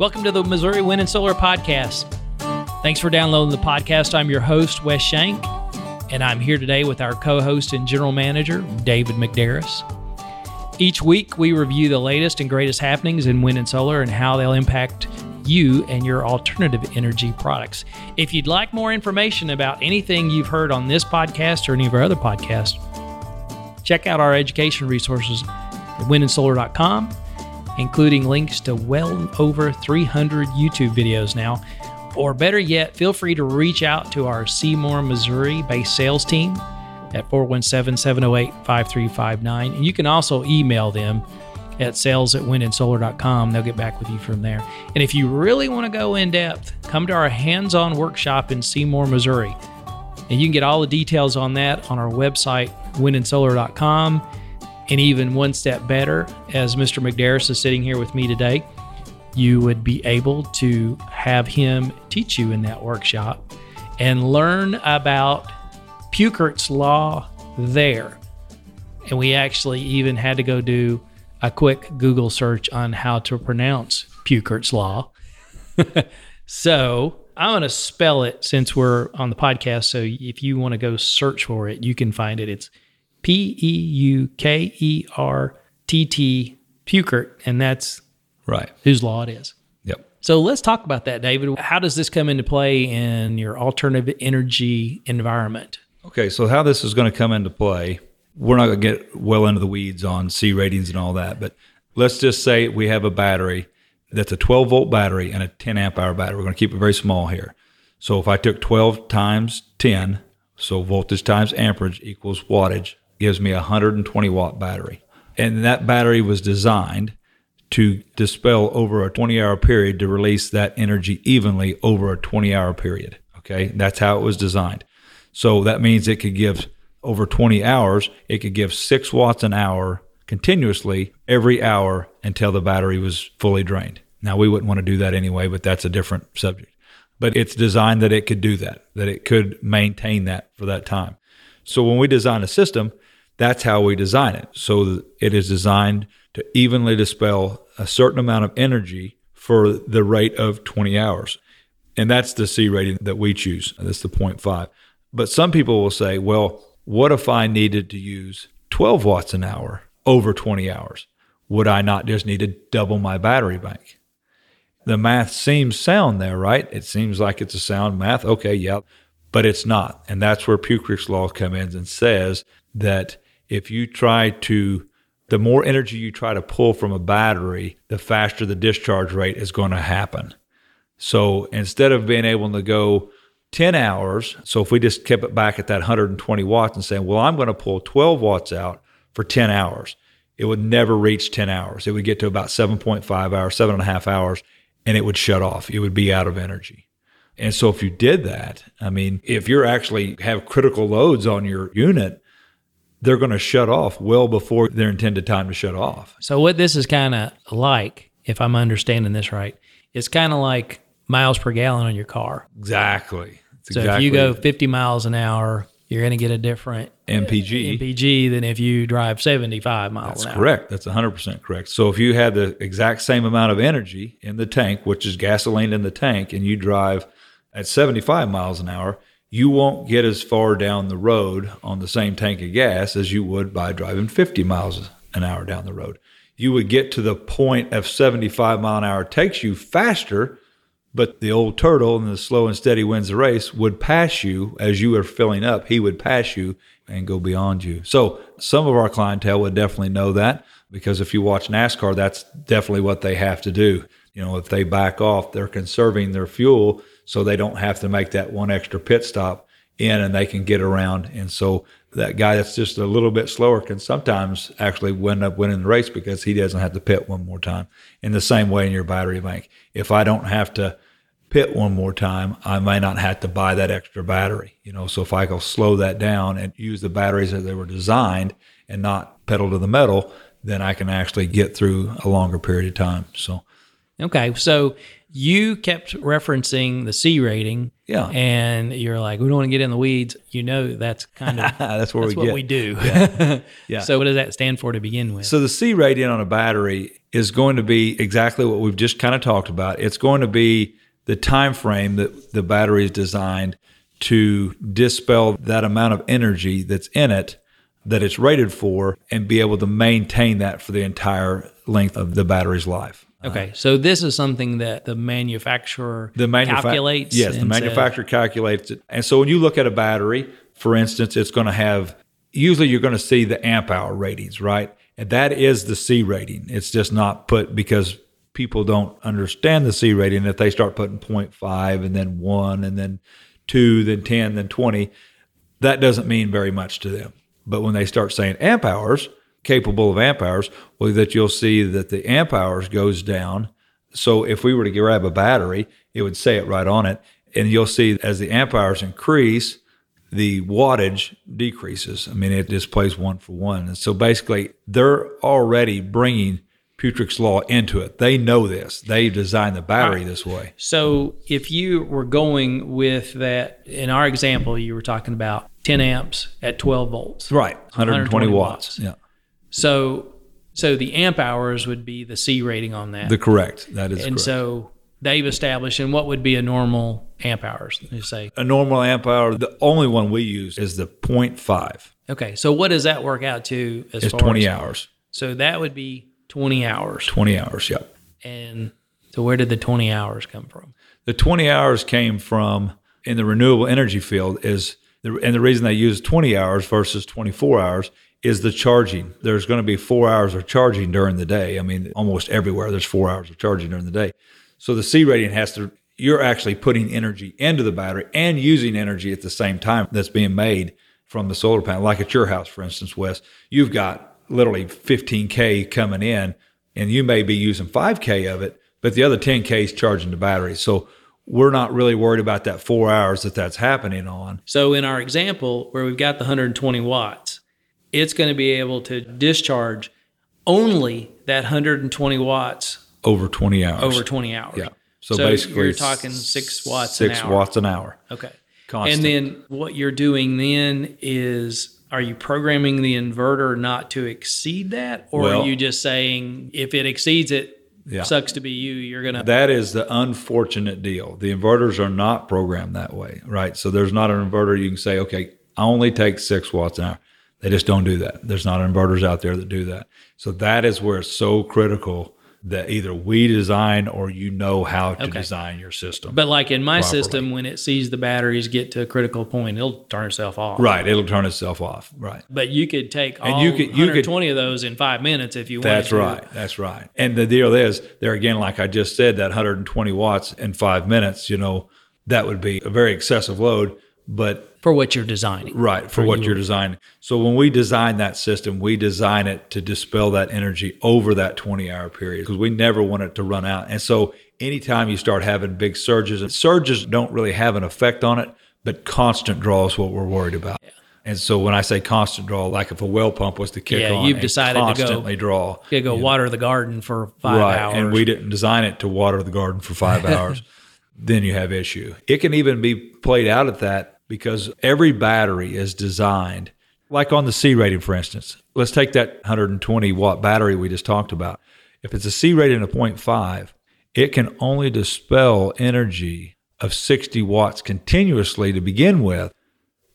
Welcome to the Missouri Wind and Solar Podcast. Thanks for downloading the podcast. I'm your host, Wes Shank, and I'm here today with our co host and general manager, David McDarris. Each week, we review the latest and greatest happenings in wind and solar and how they'll impact you and your alternative energy products. If you'd like more information about anything you've heard on this podcast or any of our other podcasts, check out our education resources at windandsolar.com, including links to well over 300 YouTube videos now. Or better yet, feel free to reach out to our Seymour, Missouri based sales team at 417 708 5359. And you can also email them at sales at windandsolar.com. They'll get back with you from there. And if you really want to go in depth, come to our hands on workshop in Seymour, Missouri. And you can get all the details on that on our website, windandsolar.com. And even one step better, as Mr. McDarris is sitting here with me today, you would be able to have him teach you in that workshop and learn about Peukert's Law there. And we actually even had to go do a quick Google search on how to pronounce Peukert's Law. so I'm going to spell it since we're on the podcast. So if you want to go search for it, you can find it. It's P E U K E R T T Peukert, and that's Right. whose law it is. Yep. So let's talk about that, David. How does this come into play in your alternative energy environment? Okay. So how this is going to come into play, we're not going to get well into the weeds on C ratings and all that, but let's just say we have a battery that's a 12 volt battery and a 10 amp hour battery. We're going to keep it very small here. So if I took 12 times 10, so voltage times amperage equals wattage, gives me a 120 watt battery. And that battery was designed to dispel over a 20 hour period to release that energy evenly over a 20 hour period. Okay. That's how it was designed. So that means it could give over 20 hours, it could give six watts an hour continuously every hour until the battery was fully drained. Now, we wouldn't want to do that anyway, but that's a different subject. But it's designed that it could do that, that it could maintain that for that time. So when we design a system, that's how we design it. So it is designed to evenly dispel a certain amount of energy for the rate of 20 hours. And that's the C rating that we choose. That's the 0.5. But some people will say, well, what if I needed to use 12 watts an hour over 20 hours? Would I not just need to double my battery bank? The math seems sound there, right? It seems like it's a sound math. Okay, yeah, but it's not. And that's where Peukert's law comes in and says that if you try to, the more energy you try to pull from a battery, the faster the discharge rate is going to happen. So instead of being able to go 10 hours, so if we just kept it back at that 120 watts and saying, well, I'm going to pull 12 watts out for 10 hours, it would never reach 10 hours. It would get to about 7.5 hours, seven and a half hours, and it would shut off. It would be out of energy. And so if you did that, I mean, if you're actually have critical loads on your unit, they're going to shut off well before their intended time to shut off. So, what this is kind of like, if I'm understanding this right, it's kind of like miles per gallon on your car. Exactly. That's So, if you go 50 miles an hour, you're going to get a different MPG. MPG than if you drive 75 miles That's an hour. correct. That's 100% correct. So if you had the exact same amount of energy in the tank, which is gasoline in the tank, and you drive at 75 miles an hour, you won't get as far down the road on the same tank of gas as you would by driving 50 miles an hour down the road. You would get to the point of 75 mile an hour takes you faster, but the old turtle and the slow and steady wins the race would pass you as you were filling up. He would pass you and go beyond you. So some of our clientele would definitely know that because if you watch NASCAR, that's definitely what they have to do. You know, if they back off, they're conserving their fuel so they don't have to make that one extra pit stop in and they can get around. And so that guy that's just a little bit slower can sometimes actually end up winning the race because he doesn't have to pit one more time. In the same way in your battery bank, if I don't have to pit one more time, I may not have to buy that extra battery. You know, so if I go slow that down and use the batteries as they were designed and not pedal to the metal, then I can actually get through a longer period of time. So Okay, so you kept referencing the C rating. Yeah. And you're like, we don't want to get in the weeds. You know, that's kind of That's where that's we what get. we do. Yeah. So what does that stand for to begin with? So the C rating on a battery is going to be exactly what we've just kind of talked about. It's going to be the time frame that the battery is designed to dispel that amount of energy that's in it that it's rated for and be able to maintain that for the entire length of the battery's life. Uh, okay, so this is something that the manufacturer The manufa- calculates. Yes, the and says- manufacturer calculates it. And so when you look at a battery, for instance, it's going to have usually you're going to see the amp hour ratings, right? And that is the C rating. It's just not put because people don't understand the C rating. If they start putting 0.5 and then 1 and then 2, then 10, then 20, that doesn't mean very much to them. But when they start saying amp hours, capable of amp hours, well, that you'll see that the amp hours goes down. So if we were to grab a battery, it would say it right on it. And you'll see as the amp hours increase, the wattage decreases. I mean, it just plays one for one. And so basically, they're already bringing Putrick's law into it. They know this. They designed the battery this way. So if you were going with that, in our example, you were talking about 10 amps at 12 volts. Right. 120, 120 watts. Yeah. So so the amp hours would be the C rating on that. The correct. That is and correct. so they've established, and what would be a normal amp hours? You say, a normal amp hour, the only one we use is the 0.5. okay, so what does that work out to as It's far 20 as, hours. So that would be 20 hours. 20 hours, yep. And so where did the 20 hours come from? The 20 hours came from in the renewable energy field is the, and the reason they use 20 hours versus 24 hours is the charging. There's going to be 4 hours of charging during the day. I mean, almost everywhere there's 4 hours of charging during the day. So the C rating has to you're actually putting energy into the battery and using energy at the same time that's being made from the solar panel. Like at your house, for instance, Wes, you've got literally 15K coming in and you may be using 5K of it, but the other 10K is charging the battery. So we're not really worried about that four hours that that's happening on. So in our example, where we've got the 120 watts, it's going to be able to discharge only that 120 watts Over 20 hours. over 20 hours. Yeah. So, basically, you're talking six watts Six an hour. watts an hour. Okay. Constant. And then what you're doing then is are you programming the inverter not to exceed that? Or Well- are you just saying if it exceeds it, Yeah. sucks to be you, you're going to. That is the unfortunate deal. The inverters are not programmed that way, right? So there's not an inverter you can say, okay, I only take six watts an hour. They just don't do that. There's not inverters out there that do that. So that is where it's so critical that either we design or you know how to Okay. design your system. But like in my Properly. system, when it sees the batteries get to a critical point, it'll turn itself off. right, it'll turn itself off. Right. But you could take all you could- you could- 120 of those in five minutes if you wanted That's right. That's right. And the deal is, there again, like I just said, that 120 watts in five minutes, you know, that would be a very excessive load. But For what you're designing. right for, what you. you're designing. So when we design that system, we design it to dispel that energy over that 20 hour period because we never want it to run out. And so anytime you start having big surges, and surges don't really have an effect on it, but constant draw is what we're worried about. And so when I say constant draw, like if a well pump was to kick Yeah, on, you've decided to go- constantly draw, You go water the garden for five right? hours. And we didn't design it to water the garden for five hours. Then you have issue. It can even be played out at that because every battery is designed, like on the C rating, for instance. Let's take that 120 watt battery we just talked about. If it's a C rating of 0.5, it can only dispel energy of 60 watts continuously to begin with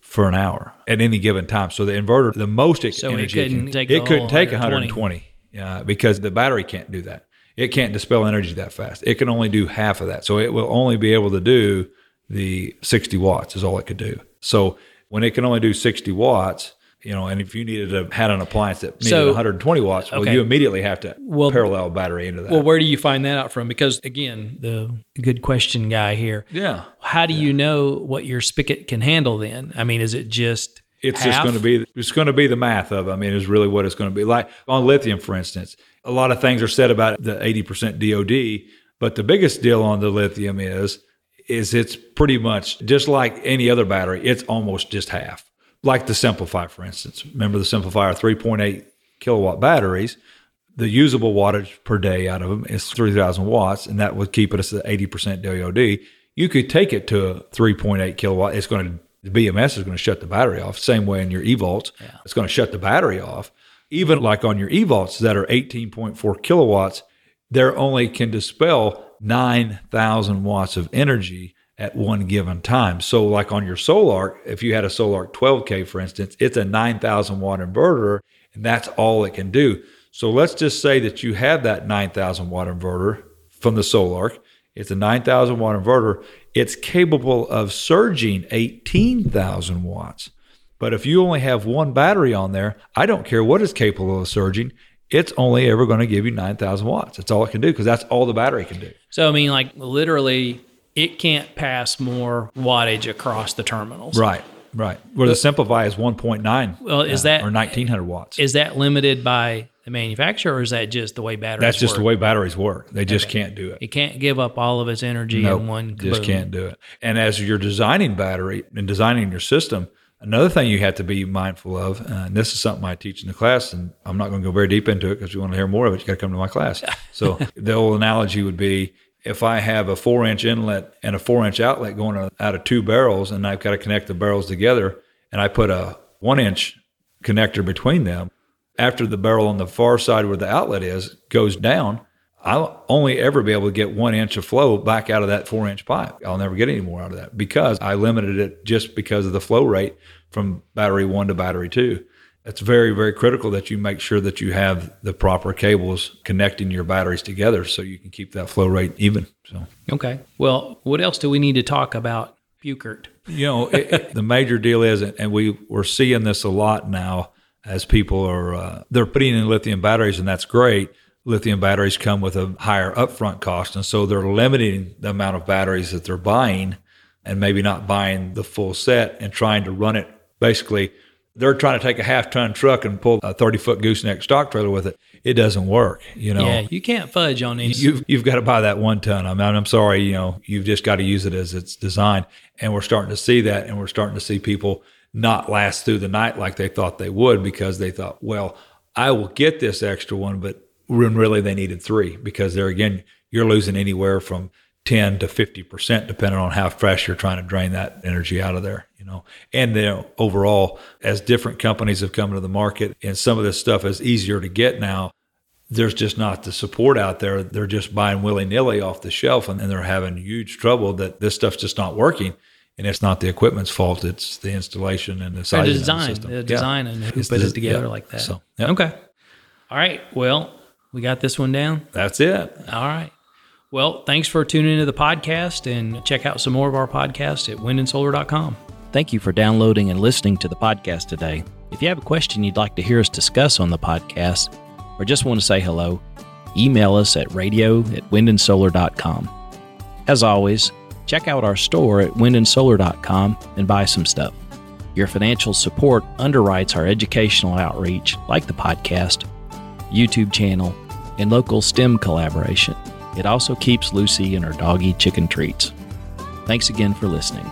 for an hour at any given time. So the inverter, the most it, So it energy couldn't can, take it couldn't take 120. 120 uh, because the battery can't do that. It can't dispel energy that fast. It can only do half of that. So it will only be able to do the 60 watts is all it could do. So when it can only do 60 watts, you know, and if you needed to had an appliance that needed So- 120 watts, well, okay. you immediately have to Well- parallel battery into that. well, where do you find that out from? Because again, the good question guy here. yeah. How do you know what your spigot can handle then? I mean, is it just It's just going to be it's going to be the math of. it. I mean, is really what it's going to be. Like on lithium, for instance, a lot of things are said about the eighty percent DoD, but the biggest deal on the lithium is is it's pretty much just like any other battery. It's almost just half. Like the SimpliPhi, for instance. Remember the Simplifier three point eight kilowatt batteries. the usable wattage per day out of them is 3,000 watts, and that would keep it at 80% DOD. You could take it to a 3.8 kilowatt. It's going to the BMS is going to shut the battery off. Same way in your eVaults, yeah. it's going to shut the battery off. Even like on your eVaults that are 18.4 kilowatts, they only can dispel 9,000 watts of energy at one given time. So, like on your Sol-Ark, if you had a Sol-Ark 12K, for instance, it's a 9,000 watt inverter, and that's all it can do. So, let's just say that you have that 9,000 watt inverter from the Sol-Ark. It's a 9,000 watt inverter. It's capable of surging 18,000 watts. But if you only have one battery on there, I don't care what it's capable of surging. It's only ever going to give you 9,000 watts. That's all it can do because that's all the battery can do. So, I mean, like literally, it can't pass more wattage across the terminals. Right, right. Where the SimpliPhi is 1.9. Well, is that or 1900 watts? Is that limited by the manufacturer, or is that just the way batteries? That's just work? the way batteries work. They just okay. can't do it. It can't give up all of its energy nope, in one. Just can't do it. And as you're designing battery and designing your system, another thing you have to be mindful of, uh, and this is something I teach in the class, and I'm not going to go very deep into it because you want to hear more of it, you got to come to my class. So the old analogy would be if I have a four inch inlet and a four inch outlet going out of two barrels, and I've got to connect the barrels together, and I put a one inch connector between them, after the barrel on the far side where the outlet is goes down, I'll only ever be able to get one inch of flow back out of that four inch pipe. I'll never get any more out of that because I limited it just because of the flow rate from battery one to battery two it's very very critical that you make sure that you have the proper cables connecting your batteries together so you can keep that flow rate even so okay well what else do we need to talk about Peukert? you know it, the major deal is and we we're seeing this a lot now as people are uh, they're putting in lithium batteries and that's great lithium batteries come with a higher upfront cost and so they're limiting the amount of batteries that they're buying and maybe not buying the full set and trying to run it basically they're trying to take a half ton truck and pull a 30 foot gooseneck stock trailer with it. It doesn't work, you know. Yeah, you can't fudge on these. You've, you've got to buy that one ton. I mean, I'm sorry, you know, you've just got to use it as it's designed. And we're starting to see that. And we're starting to see people not last through the night like they thought they would because they thought, well, I will get this extra one, but when really they needed three because there again, you're losing anywhere from 10 to 50% depending on how fresh you're trying to drain that energy out of there you know. And then overall as different companies have come to the market and some of this stuff is easier to get now there's just not the support out there. They're just buying willy-nilly off the shelf and, and they're having huge trouble that this stuff's just not working and it's not the equipment's fault it's the installation and the size of the design the, the design yeah. and who put it together yeah. like that so yeah. okay all right well we got this one down that's it all right well, thanks for tuning into the podcast and check out some more of our podcasts at windandsolar.com. Thank you for downloading and listening to the podcast today. If you have a question you'd like to hear us discuss on the podcast or just want to say hello, email us at radio at windandsolar.com. As always, check out our store at windandsolar.com and buy some stuff. Your financial support underwrites our educational outreach, like the podcast, YouTube channel, and local STEM collaboration. It also keeps Lucy and her doggy chicken treats. Thanks again for listening.